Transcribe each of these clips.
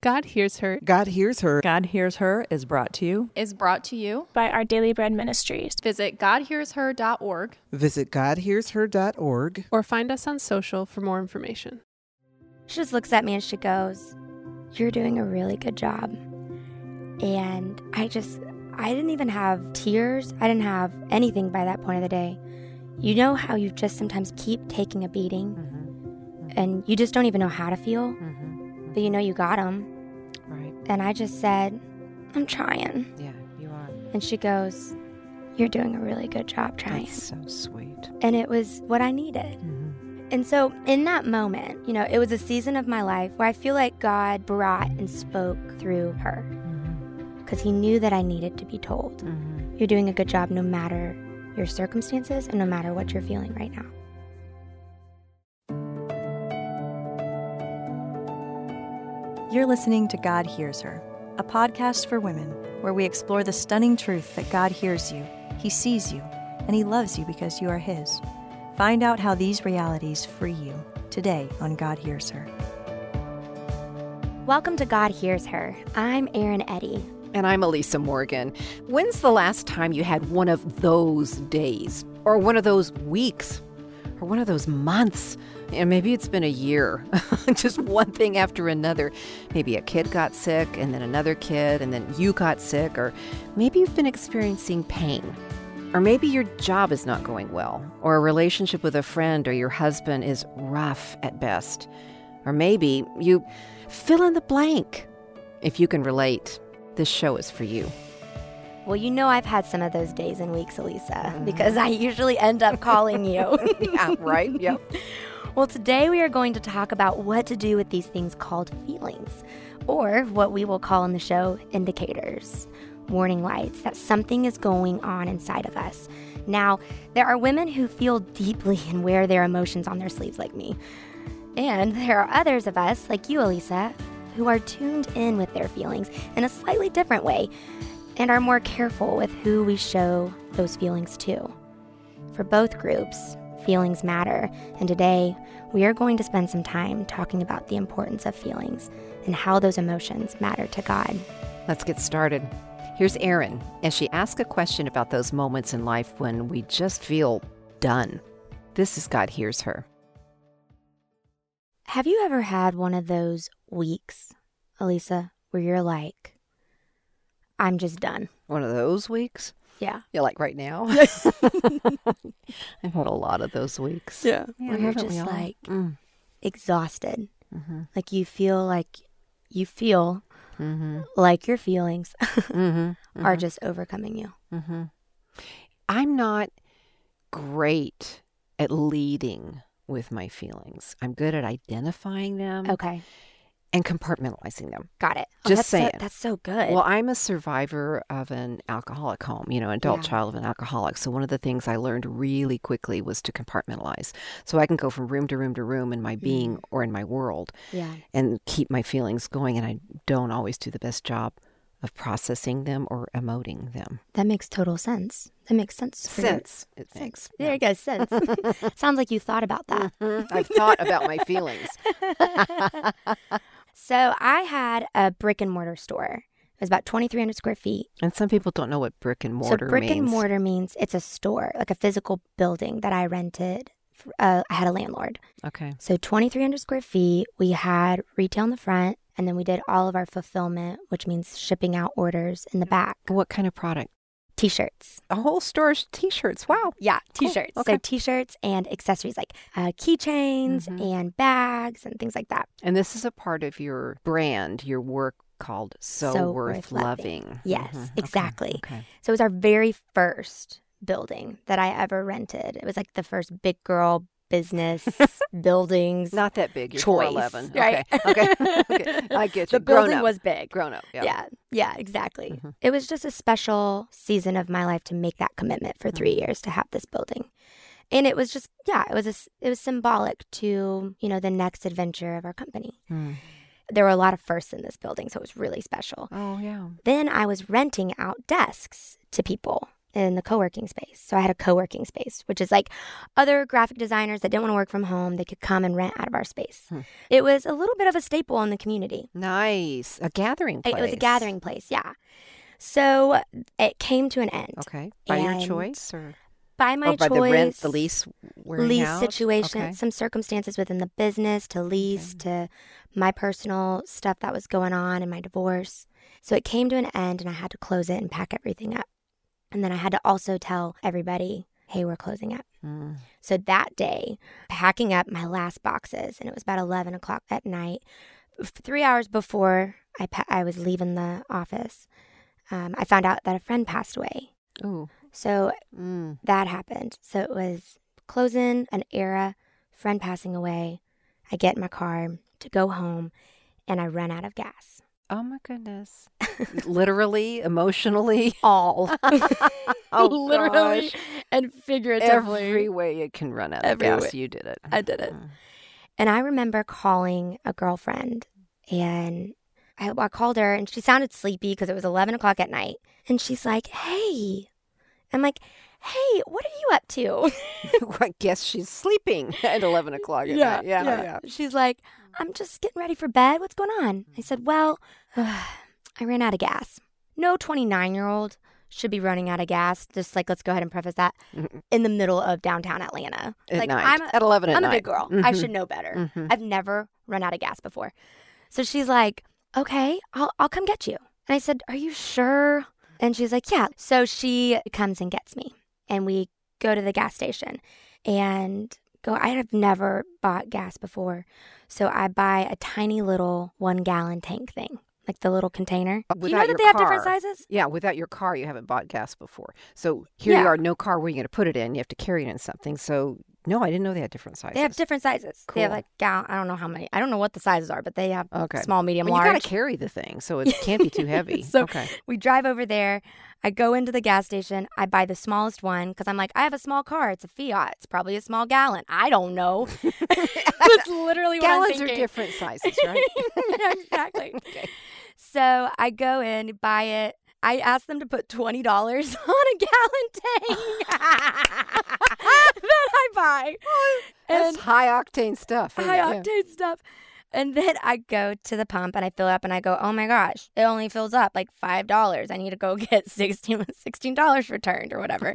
God Hears Her God Hears Her. God Hears Her is brought to you. is brought to you. by Our Daily Bread Ministries. Visit GodHearsHer.org. Visit GodHearsHer.org. or find us on social for more information. She just looks at me and she goes, You're doing a really good job. And I just, I didn't even have tears. I didn't have anything by that point of the day. You know how you just sometimes keep taking a beating mm-hmm. and you just don't even know how to feel, but you know you got them. Right. And I just said, I'm trying. Yeah, you are. And she goes, You're doing a really good job trying. That's so sweet. And it was what I needed. Mm-hmm. And so, in that moment, you know, it was a season of my life where I feel like God brought and spoke through her mm-hmm. because He knew that I needed to be told. Mm-hmm. You're doing a good job no matter your circumstances and no matter what you're feeling right now. You're listening to God Hears Her, a podcast for women where we explore the stunning truth that God hears you, He sees you, and He loves you because you are His. Find out how these realities free you today on God Hears Her. Welcome to God Hears Her. I'm Erin Eddy. And I'm Elisa Morgan. When's the last time you had one of those days? Or one of those weeks? Or one of those months? And maybe it's been a year. Just one thing after another. Maybe a kid got sick, and then another kid, and then you got sick. Or maybe you've been experiencing pain. Or maybe your job is not going well. Or a relationship with a friend or your husband is rough at best. Or maybe you fill in the blank. If you can relate, this show is for you. Well, you know, I've had some of those days and weeks, Elisa, mm. because I usually end up calling you. yeah, right? Yep. Well, today we are going to talk about what to do with these things called feelings, or what we will call in the show indicators, warning lights that something is going on inside of us. Now, there are women who feel deeply and wear their emotions on their sleeves, like me. And there are others of us, like you, Elisa, who are tuned in with their feelings in a slightly different way and are more careful with who we show those feelings to. For both groups, feelings matter, and today we are going to spend some time talking about the importance of feelings and how those emotions matter to God. Let's get started. Here's Erin as she asks a question about those moments in life when we just feel done. This is God Hears Her. Have you ever had one of those weeks, Elisa, where you're like, I'm just done? One of those weeks? Yeah. Yeah, like right now. I've had a lot of those weeks. Yeah. Yeah, where you're just like Mm. exhausted. Mm-hmm. Like you feel like you feel Mm-hmm. like your feelings Mm-hmm. are just overcoming you. Mm-hmm. I'm not great at leading with my feelings. I'm good at identifying them Okay. And compartmentalizing them. Got it. Oh, Just that's so- saying. that's so good. Well, I'm a survivor of an alcoholic home, you know, adult Yeah. child of an alcoholic. So one of the things I learned really quickly was to compartmentalize. So I can go from room to room to room in my being Mm. or in my world yeah. and keep my feelings going. And I don't always do the best job of processing them or emoting them. That makes total sense. That makes sense. Sense, it makes. There you go. Sense. Sounds like you thought about that. Mhm. I've thought about my feelings. So I had a brick and mortar store. It was about 2,300 square feet. And some people don't know what brick and mortar so brick means. and mortar means it's a store, like a physical building that I rented. f- Uh, I had a landlord. Okay. So 2,300 square feet. We had retail in the front, and then we did all of our fulfillment, which means shipping out orders in the back. What kind of product? T-shirts. A whole store's t-shirts. Wow. Yeah, t-shirts. Okay. So t-shirts and accessories like uh, keychains Mhm. and bags and things like that. And this is a part of your brand, your work called So, So Worth, Worth Loving. Loving. Yes, Mhm. Okay, exactly. Okay. So it was our very first building that I ever rented. It was like the first big girl business buildings. Not that big. You're Choice, 4'11". right? Okay. Okay. okay. I get you. the Grown building up. was big. grown up. Yeah. Yeah, yeah, exactly. Mhm. It was just a special season of my life to make that commitment for three Mm-hmm. years to have this building. And it was just, yeah, it was a, it was symbolic to, you know, the next adventure of our company. Hmm. There were a lot of firsts in this building, so it was really special. Oh yeah. Then I was renting out desks to people. In the co-working space. So I had a co-working space, which is like other graphic designers that didn't want to work from home, they could come and rent out of our space. Hmm. It was a little bit of a staple in the community. Nice. A gathering place. It was a gathering place, yeah. So it came to an end Okay. By your choice or, by my or by choice. the rent, the lease lease out? situation, Okay. some circumstances within the business to lease to my personal stuff that was going on and my divorce. So it came to an end and I had to close it and pack everything up. And then I had to also tell everybody, hey, we're closing up. Mm. So that day, packing up my last boxes, and it was about 11 o'clock at night, three hours before I, pa- I was leaving the office, um, I found out that a friend passed away. Ooh. So Mm. that happened. So it was closing an era, friend passing away. I get in my car to go home and I run out of gas. Oh my goodness. Literally, emotionally. All. Oh, Literally gosh. and figuratively. Every way you can run out of Every gas, way. you did it. I did it. Mm. And I remember calling a girlfriend and I, I called her and she sounded sleepy because it was 11 o'clock at night. And she's like, hey. I'm like, hey, what are you up to? I guess she's sleeping at 11 o'clock at night. Yeah, Yeah, yeah. She's like, I'm just getting ready for bed. What's going on? I said, Well, I ran out of gas. No 29 year old should be running out of gas. Just like, let's go ahead and preface that Mhm. in the middle of downtown Atlanta. At like, night. I'm a, at 11 at I'm a big girl. I Mhm. should know better. Mhm. I've never run out of gas before. So she's like, Okay, I'll, I'll come get you. And I said, Are you sure? And she's like, Yeah. So she comes and gets me, and we go to the gas station and go. I have never bought gas before. So I buy a tiny little one gallon tank thing, like the little container. Uh, Do you know that they have different sizes? Yeah, without your car, you haven't bought gas before. So here Yeah. you are, no car. Where are you going to put it in? You have to carry it in something. So no, I didn't know they had different sizes. They have different sizes. They have Cool. like gal. I don't know how many. I don't know what the sizes are, but they have Okay. small, medium, Well, you large. got to carry the thing, so it can't be too heavy. So- okay. We drive over there. I go into the gas station. I buy the smallest one because I'm like, I have a small car. It's a Fiat. It's probably a small gallon. I don't know. That's literally what I'm Gallons are different sizes, right? Exactly. okay. So I go in, buy it. I ask them to put twenty dollars on a gallon tank that I buy. That's high octane stuff. high? Yeah. octane stuff. And then I go to the pump and I fill up and I go, oh my gosh, it only fills up like $5. I need to go get $16, $16 returned or whatever.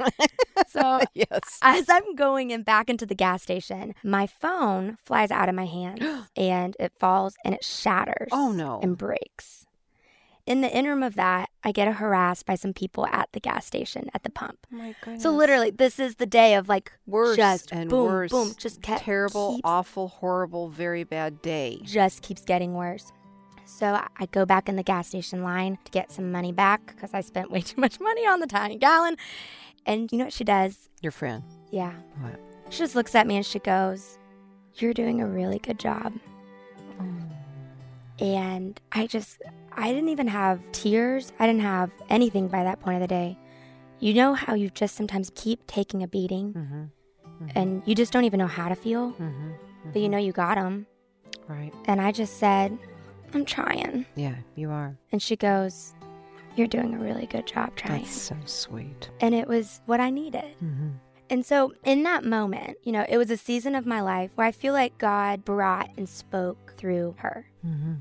so Yes. as I'm going in back into the gas station, my phone flies out of my hand and it falls and it shatters. Oh, no. And breaks. In the interim of that, I get harassed by some people at the gas station at the pump. Oh. So literally, this is the day of like worse just and boom, worse. boom, just kept terrible, keeps awful, horrible, very bad day. just keeps getting worse. So I- go back in the gas station line to get some money back because I spent way too much money on the tiny gallon. And you know what she does? Your friend. Yeah. What? She just looks at me and she goes, You're doing a really good job. Oh. And I just, I didn't even have tears. I didn't have anything by that point of the day. You know how you just sometimes keep taking a beating Mm-hmm. and you just don't even know how to feel, Mm-hmm. but you know you got them. Right. And I just said, I'm trying. Yeah, you are. And she goes, You're doing a really good job trying. That's so sweet. And it was what I needed. Mm-hmm. And so, in that moment, you know, it was a season of my life where I feel like God brought and spoke through her Mm-hmm.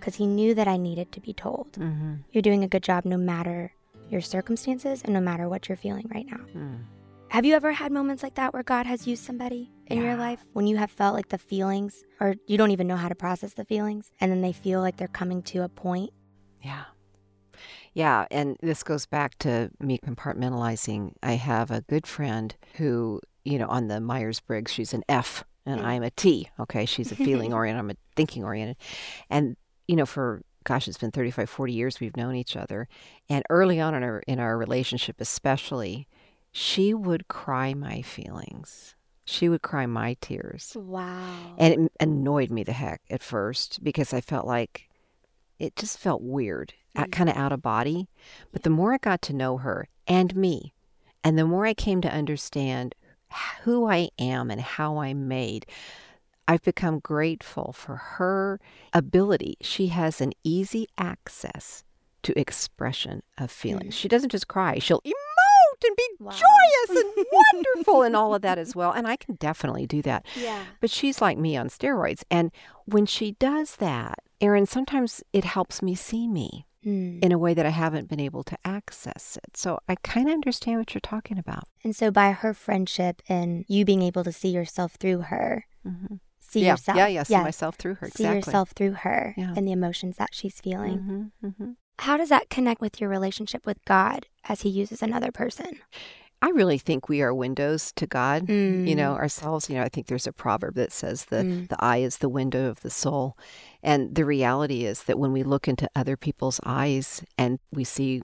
Because He knew that I needed to be told. Mm-hmm. You're doing a good job no matter your circumstances and no matter what you're feeling right now. Mm. Have you ever had moments like that where God has used somebody in your life when you have felt like the feelings, or you don't even know how to process the feelings, and then they feel like they're coming to a point? Yeah. Yeah, and this goes back to me compartmentalizing. I have a good friend who, you know, on the Myers Briggs, she's an F and Mm. I'm a T. Okay. She's a feeling oriented, I'm a thinking oriented. And, you know, for gosh, it's been 35, 40 years we've known each other. And early on in our, in our relationship, especially, she would cry my feelings. She would cry my tears. Wow. And it annoyed me the heck at first because I felt like it just felt weird, mm. kind of out of body. But the more I got to know her and me, and the more I came to understand who I am and how I'm made, I've become grateful for her ability. She has an easy access to expression of feelings. She doesn't just cry, she'll emote. and be Wow. joyous and wonderful and all of that as well. And I can definitely do that. Yeah. But she's like me on steroids. And when she does that, Erin, sometimes it helps me see me Hmm. in a way that I haven't been able to access it. So I kind of understand what you're talking about. And so by her friendship and you being able to see yourself through her, hmm see yeah, yourself. yeah, yeah. See myself through her. See exactly. yourself through her Yeah. and the emotions that she's feeling. hmm hmm How does that connect with your relationship with God as he uses another person? I really think we are windows to God. You know, Mm. ourselves. You know, I think there's a proverb that says the Mm. the eye is the window of the soul, and the reality is that when we look into other people's eyes and we see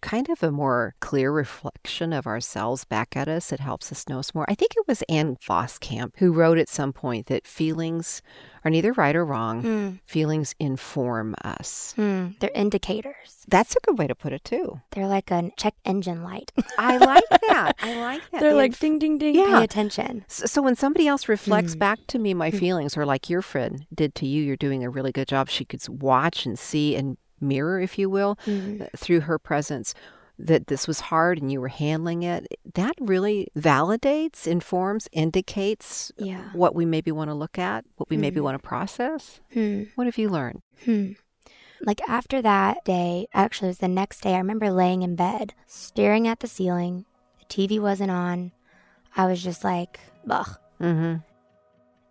kind of a more clear reflection of ourselves back at us, it helps us know us more. I think it was Ann Voskamp who wrote at some point that feelings are neither right or wrong. Hmm. Feelings inform us. Hmm. They're indicators. That's a good way to put it too. They're like a check engine light. I like that. I like that. They're The like inf- ding, ding, ding. Yeah. Pay attention. So, so when somebody else reflects Mm. back to me my Mm. feelings, or like your friend did to you, you're doing a really good job. She could watch and see and mirror, if you will, Mm. uh, through her presence that this was hard and you were handling it. That really validates, informs, indicates Yeah. what we maybe want to look at, what we maybe Mhm. want to process. Hmm. What have you learned? Hmm. Like after that day, actually, it was the next day, I remember laying in bed, staring at the ceiling. The TV wasn't on. I was just like, ugh. Mm-hmm.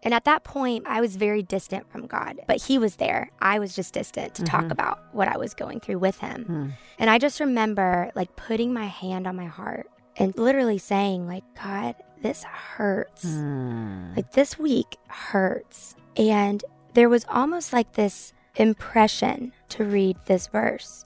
And at that point, I was very distant from God, but He was there. I was just distant to talk Mhm. about what I was going through with Him. Hmm. And I just remember like putting my hand on my heart and literally saying, like, God, this hurts. Hmm. Like this week hurts. And there was almost like this impression to read this verse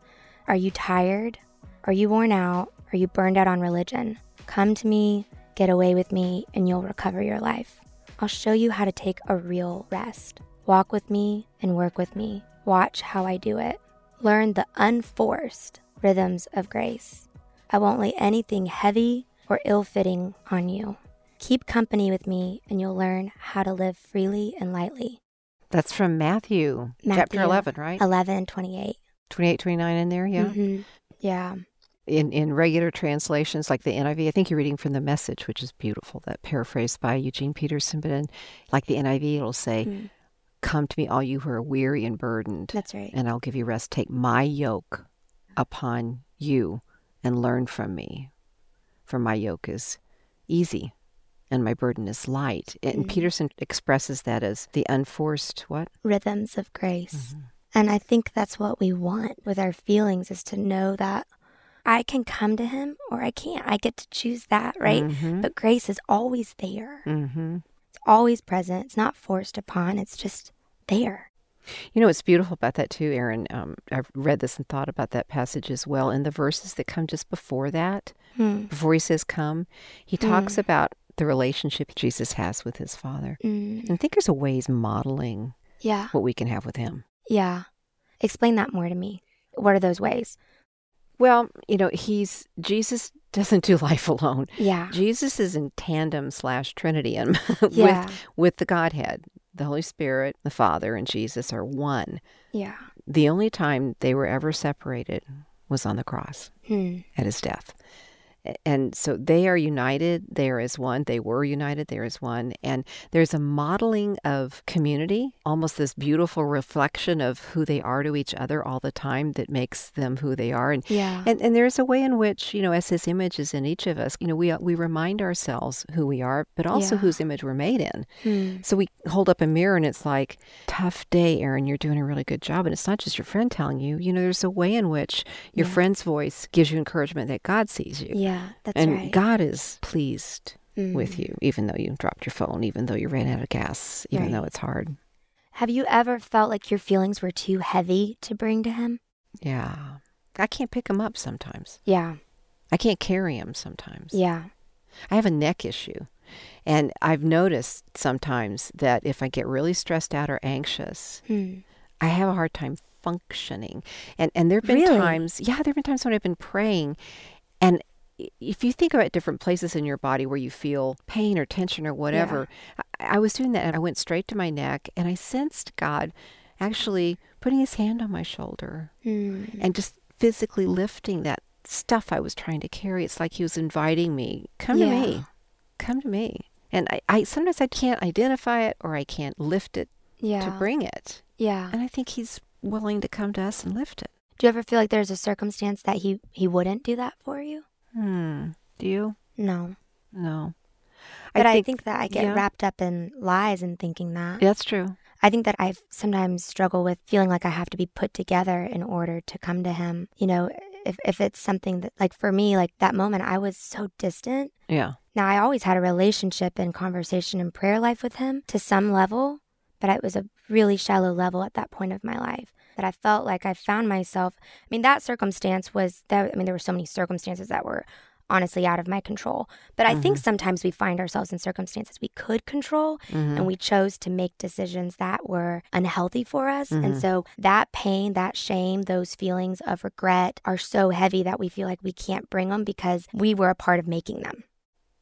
Are you tired? Are you worn out? Are you burned out on religion? Come to me, get away with me, and you'll recover your life. I'll show you how to take a real rest. Walk with me and work with me. Watch how I do it. Learn the unforced rhythms of grace. I won't lay anything heavy or ill fitting on you. Keep company with me, and you'll learn how to live freely and lightly. That's from Matthew, chapter 11, right? 11 and 28. 28, 29 in there, yeah. Mhm. Yeah. In, in regular translations like the NIV, I think you're reading from the message, which is beautiful, that paraphrased by Eugene Peterson. But in like the NIV, it'll say, Mm. Come to me, all you who are weary and burdened, That's right. and I'll give you rest. Take my yoke upon you and learn from me. For my yoke is easy and my burden is light. And Mhm. Peterson expresses that as the unforced what? Rhythms of grace. Mm-hmm. And I think that's what we want with our feelings is to know that I can come to him or I can't. I get to choose that, right? Mhm. But grace is always there. Mm-hmm. It's always present. It's not forced upon. It's just there. You know what's beautiful about that too, Erin? Um, I've read this and thought about that passage as well. In the verses that come just before that, Hmm. before he says come, he talks Mm. about the relationship Jesus has with his Father. Mm. And I think there's a way he's modeling Yeah. what we can have with him. Yeah. Explain that more to me. What are those ways? Well, you know, he's Jesus doesn't do life alone. Yeah. Jesus is in tandem slash Trinity and Yeah. with with the Godhead. The Holy Spirit, the Father, and Jesus are one. Yeah. The only time they were ever separated was on the cross. Hmm. at his death. And so they are united. They are as one. They were united. there is one. And there's a modeling of community, almost this beautiful reflection of who they are to each other all the time that makes them who they are. And Yeah. and, and there's a way in which, you know, as his image is in each of us, you know, we we remind ourselves who we are, but also Yeah. whose image we're made in. Hmm. So we hold up a mirror and it's like, tough day, Erin, you're doing a really good job. And it's not just your friend telling you, you know, there's a way in which your Yeah. friend's voice gives you encouragement that God sees you. Yeah. That's and right. God is pleased with Mm. you, even though you dropped your phone, even though you ran out of gas, even Right. though it's hard. Have you ever felt like your feelings were too heavy to bring to him? Yeah. I can't pick them up sometimes. Yeah. I can't carry them sometimes. Yeah. I have a neck issue. And I've noticed sometimes that if I get really stressed out or anxious, Hmm. I have a hard time functioning. And and there've been Really? times, yeah, there've been times when I've been praying and if you think about different places in your body where you feel pain or tension or whatever, I, I was doing that and I went straight to my neck and I sensed God actually putting his hand on my shoulder Hmm. and just physically lifting that stuff I was trying to carry. It's like he was inviting me, come to me, come to me. And I, I sometimes I can't identify it or I can't lift it Yeah. to bring it. yeah. And I think he's willing to come to us and lift it. Do you ever feel like there's a circumstance that he he wouldn't do that for you? Hmm. Do you? No. No. But I think, that I get yeah. wrapped up in lies and thinking that. That's true. I think that I sometimes struggle with feeling like I have to be put together in order to come to him. You know, if if it's something that like for me, like that moment I was so distant. Yeah. Now I always had a relationship and conversation and prayer life with him to some level, but it was a really shallow level at that point of my life. That I felt like I found myself. I mean, that circumstance was that. I mean, there were so many circumstances that were honestly out of my control. But I think sometimes we find ourselves in circumstances we could control Mm-hmm. and we chose to make decisions that were unhealthy for us. And so that pain, that shame, those feelings of regret are so heavy that we feel like we can't bring them because we were a part of making them.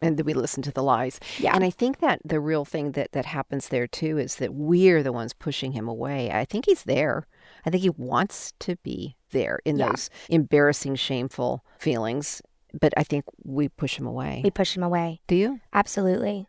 and we listen to the lies. Yeah. And I think that the real thing that that happens there too is that we're the ones pushing him away. I think he's there. I think he wants to be there in Yeah. those embarrassing, shameful feelings, but I think we push him away. We push him away. Do you? Absolutely.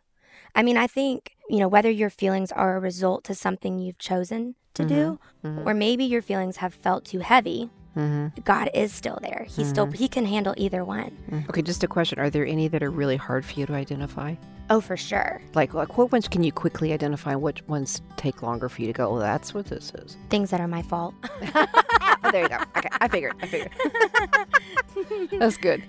I mean, I think, you know, whether your feelings are a result to something you've chosen to do, mm-hmm. Mm-hmm. or maybe your feelings have felt too heavy, mm-hmm. God is still there. He still he can handle either one. Okay, just a question. Are there any that are really hard for you to identify? Oh, for sure. Like, like what ones can you quickly identify? Which ones take longer for you to go, well, that's what this is? Things that are my fault. oh, there you go. Okay, I figured. I figured. that's good.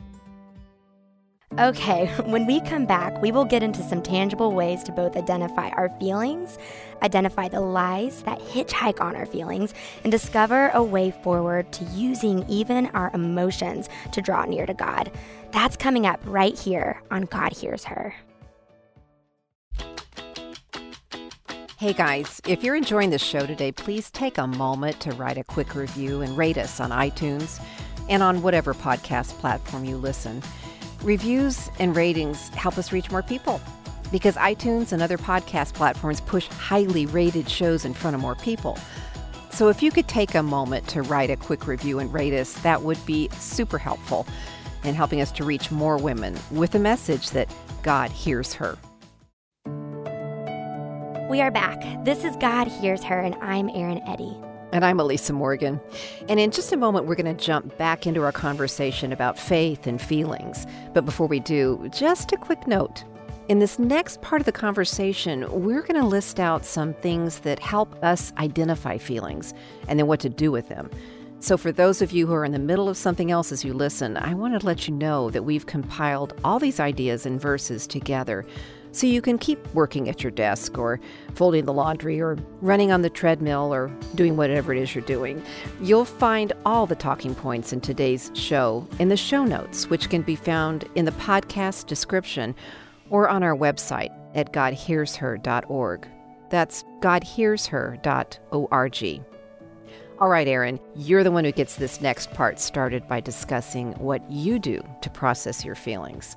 Okay, when we come back, we will get into some tangible ways to both identify our feelings, identify the lies that hitchhike on our feelings, and discover a way forward to using even our emotions to draw near to God. That's coming up right here on God Hears Her. Hey guys, if you're enjoying the show today, please take a moment to write a quick review and rate us on iTunes and on whatever podcast platform you listen. Reviews and ratings help us reach more people because iTunes and other podcast platforms push highly rated shows in front of more people. So if you could take a moment to write a quick review and rate us, that would be super helpful in helping us to reach more women with a message that God hears her. We are back. This is God Hears Her, and I'm Erin Eddy. And I'm Elisa Morgan. And in just a moment, we're going to jump back into our conversation about faith and feelings. But before we do, just a quick note. In this next part of the conversation, we're going to list out some things that help us identify feelings and then what to do with them. So, for those of you who are in the middle of something else as you listen, I want to let you know that we've compiled all these ideas and verses together so you can keep working at your desk or folding the laundry or running on the treadmill or doing whatever it is you're doing. You'll find all the talking points in today's show in the show notes, which can be found in the podcast description or on our website at godhearsher.org. That's godhearsher.org. All right, Erin, you're the one who gets this next part started by discussing what you do to process your feelings.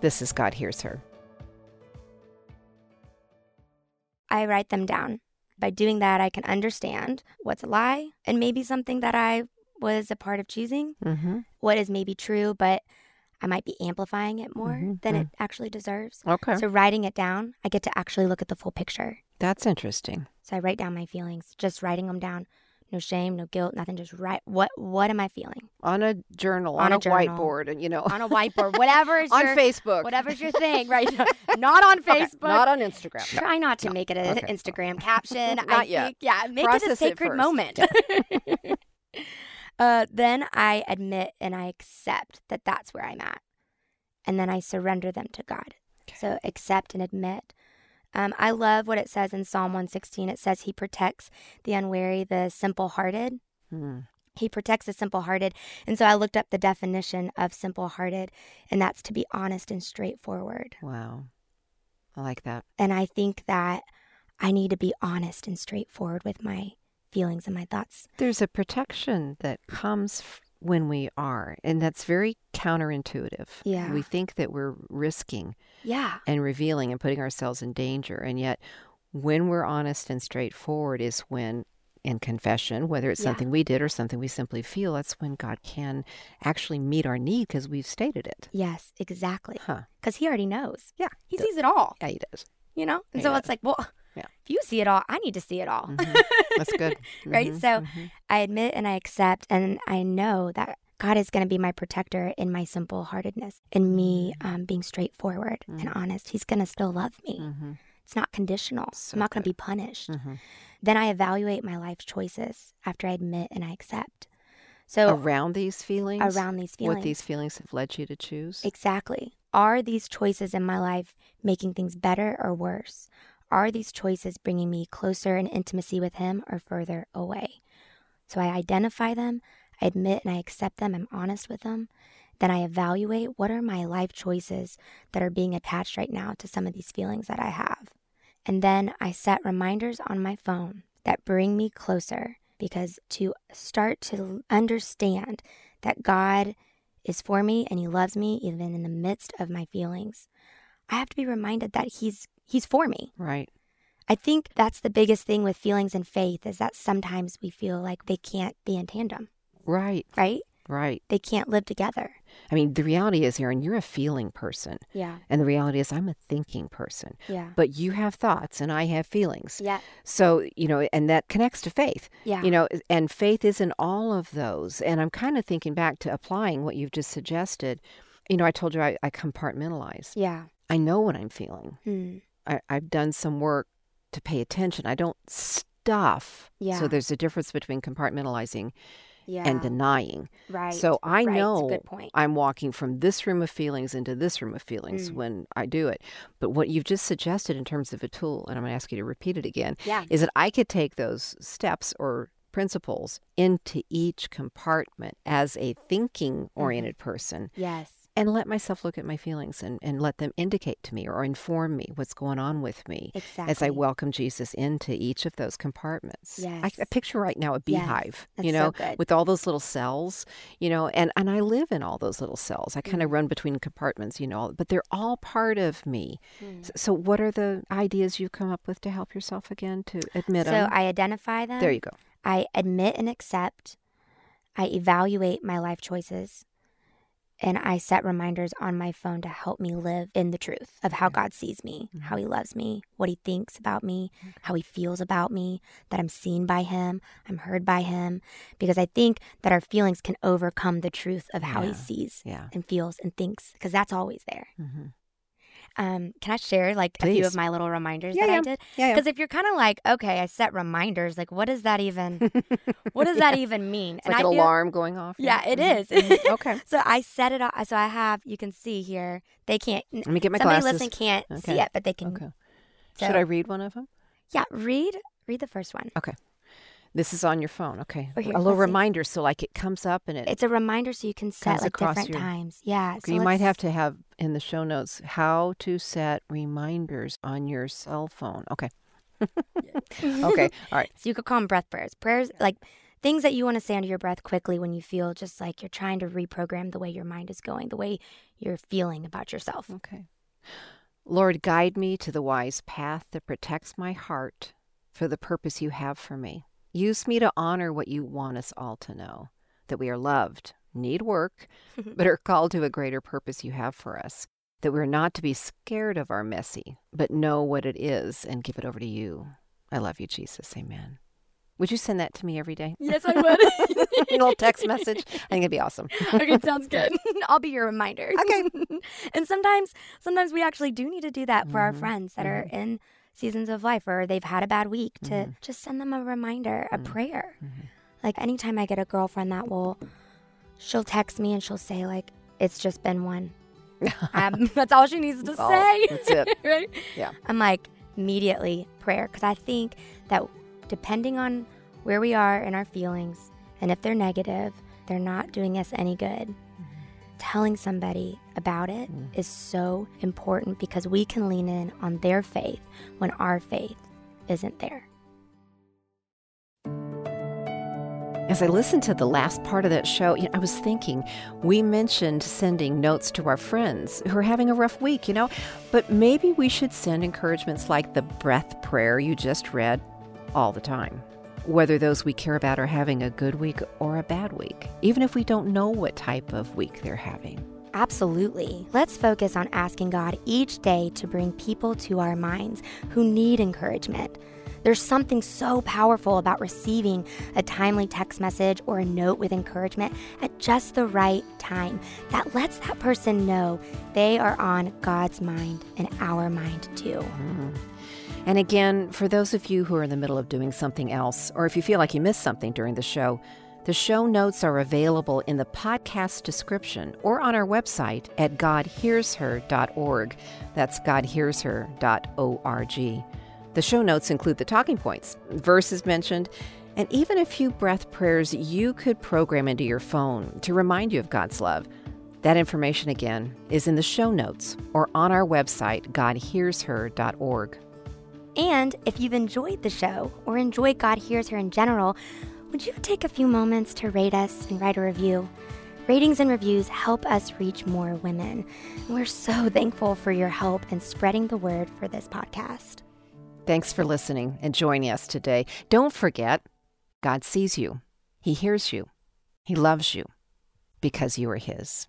This is God Hears Her. I write them down. By doing that, I can understand what's a lie and maybe something that I was a part of choosing, Mm-hmm. what is maybe true, but I might be amplifying it more Mhm, than it actually deserves. Okay. So, writing it down, I get to actually look at the full picture. That's interesting. So, I write down my feelings, just writing them down. No shame, no guilt, nothing. Just write what what am I feeling On a journal, On on, a a, journal. whiteboard, and you know, on a whiteboard, whatever is on your Facebook. whatever's your thing, right? not on Okay, Facebook. not on Instagram. no. Try not to make it an Okay. Instagram caption. Not I yet. Think, yeah, make Process it a sacred first. moment. uh, then I admit and I accept that that's where I'm at, and then I surrender them to God. So accept and admit. Um, I love what it says in Psalm 116. It says He protects the unwary, the simple-hearted. Hmm. He protects the simple hearted. And so I looked up the definition of simple hearted, and that's to be honest and straightforward. Wow, I like that. And I think that I need to be honest and straightforward with my feelings and my thoughts. There's a protection that comes when we are, and that's very counterintuitive. Yeah. we think that we're risking Yeah. and revealing and putting ourselves in danger, and yet, when we're honest and straightforward, is when in confession, whether it's Yeah. something we did or something we simply feel, that's when God can actually meet our need because we've stated it. Yes, exactly. Huh. Because he already knows. Yeah. He sees it all, Yeah, he does. you know? And Yeah, so it's like, well, Yeah. if you see it all, I need to see it all. Mhm. That's good. right? Mhm, So mhm. I admit and I accept, and I know that God is going to be my protector in my simple heartedness, in me Mm-hmm. um, being straightforward and honest. He's going to still love me. Mhm. It's not conditional. So I'm not going to be punished. Mhm. Then I evaluate my life choices after I admit and I accept. So around these feelings, around these feelings. what these feelings have led you to choose. Exactly. Are these choices in my life making things better or worse? Are these choices bringing me closer in intimacy with Him or further away? So I identify them, I admit and I accept them, I'm honest with them. Then I evaluate what are my life choices that are being attached right now to some of these feelings that I have. And then I set reminders on my phone that bring me closer because to start to understand that God is for me and he loves me even in the midst of my feelings. I have to be reminded that he's he's for me. right. I think that's the biggest thing with feelings and faith is that sometimes we feel like they can't be in tandem, Right. right? Right. They can't live together. I mean, the reality is, Erin, you're a feeling person. Yeah. And the reality is, I'm a thinking person. Yeah. But you have thoughts and I have feelings. Yeah. So, you know, and that connects to faith. Yeah. You know, and faith is in all of those. And I'm kind of thinking back to applying what you've just suggested. You know, I told you I, I compartmentalize. Yeah. I know what I'm feeling. Hmm. I, I've done some work to pay attention. I don't stuff. Yeah. So there's a difference between compartmentalizing Yeah. and denying. right. So I Right. Know. I'm walking from this room of feelings into this room of feelings Mm. when I do it. But what you've just suggested in terms of a tool, and I'm going to ask you to repeat it again, Yeah. is that I could take those steps or principles into each compartment as a thinking oriented Mm-hmm. person Yes. And let myself look at my feelings and, and let them indicate to me or inform me what's going on with me Exactly. as I welcome Jesus into each of those compartments. I, I picture right now a beehive, That's you know, good. with all those little cells, you know, and, and I live in all those little cells. I kind of run between compartments, you know, but they're all part of me. Mm. S- So, what are the ideas you've come up with to help yourself again to admit So them? I identify them. there you go. I admit and accept. I evaluate my life choices. And I set reminders on my phone to help me live in the truth of how God sees me, how He loves me, what He thinks about me, how He feels about me, that I'm seen by Him, I'm heard by Him. Because I think that our feelings can overcome the truth of how He sees Yeah. and feels and thinks, because that's always there. hmm Um, can I share like a few of my little reminders Yeah, that yeah. I did? Yeah, yeah. Because if you're kind of like, okay, I set reminders, like, what does that even, what does that even mean? It's like an I feel- alarm going off. Yeah, it Mhm. is. Mhm. okay. so I set it up. So I have, you can see here, they can't. Let me get my somebody glasses. listen can't see it, but they can. Okay. So, Should I read one of them? Yeah, read, read the first one. This is on your phone. Okay. A little let's see. reminder. So, like, it comes up and it. It's a reminder so you can set like different your- times. Yeah. So you might have to have in the show notes how to set reminders on your cell phone. Okay. okay. All right. So you could call them breath prayers. Prayers like things that you want to say under your breath quickly when you feel just like you're trying to reprogram the way your mind is going, the way you're feeling about yourself. Okay. Lord, guide me to the wise path that protects my heart for the purpose you have for me. Use me to honor what you want us all to know that we are loved, need work, but are called to a greater purpose you have for us. That we're not to be scared of our messy, but know what it is and give it over to you. I love you, Jesus. Amen. Would you send that to me every day? Yes, I would. a little text message? I think it'd be awesome. okay, sounds good. I'll be your reminder. Okay. and sometimes, sometimes we actually do need to do that for our Mhm, friends that are in seasons of life or they've had a bad week to Mhm. just send them a reminder, a Mhm, prayer. mhm. Like anytime I get a girlfriend that will, she'll text me and she'll say like, "It's just been one." um, that's all she needs to Oh, say. that's it. right? Yeah. I'm like immediately prayer because I think that depending on where we are in our feelings and if they're negative, they're not doing us any good. Telling somebody about it mm. is so important because we can lean in on their faith when our faith isn't there. As I listened to the last part of that show, you know, I was thinking we mentioned sending notes to our friends who are having a rough week, you know, but maybe we should send encouragements like the breath prayer you just read all the time. whether those we care about are having a good week or a bad week, even if we don't know what type of week they're having. Absolutely. Let's focus on asking God each day to bring people to our minds who need encouragement. There's something so powerful about receiving a timely text message or a note with encouragement at just the right time that lets that person know they are on God's mind and our mind too. Mm-hmm. And again, for those of you who are in the middle of doing something else, or if you feel like you missed something during the show, the show notes are available in the podcast description or on our website at godhearsher.org. That's godhearsher.org. The show notes include the talking points, verses mentioned, and even a few breath prayers you could program into your phone to remind you of God's love. That information again is in the show notes or on our website, godhearsher.org. And if you've enjoyed the show or enjoyed God Hears Her in general, would you take a few moments to rate us and write a review? Ratings and reviews help us reach more women. We're so thankful for your help in spreading the word for this podcast. Thanks for listening and joining us today. Don't forget, God sees you, He hears you, He loves you because you are His.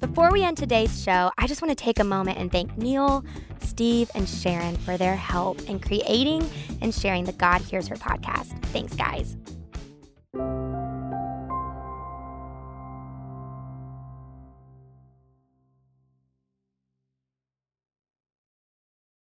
Before we end today's show, I just want to take a moment and thank Neil, Steve, and Sharon for their help in creating and sharing the God Hears Her podcast. Thanks, guys.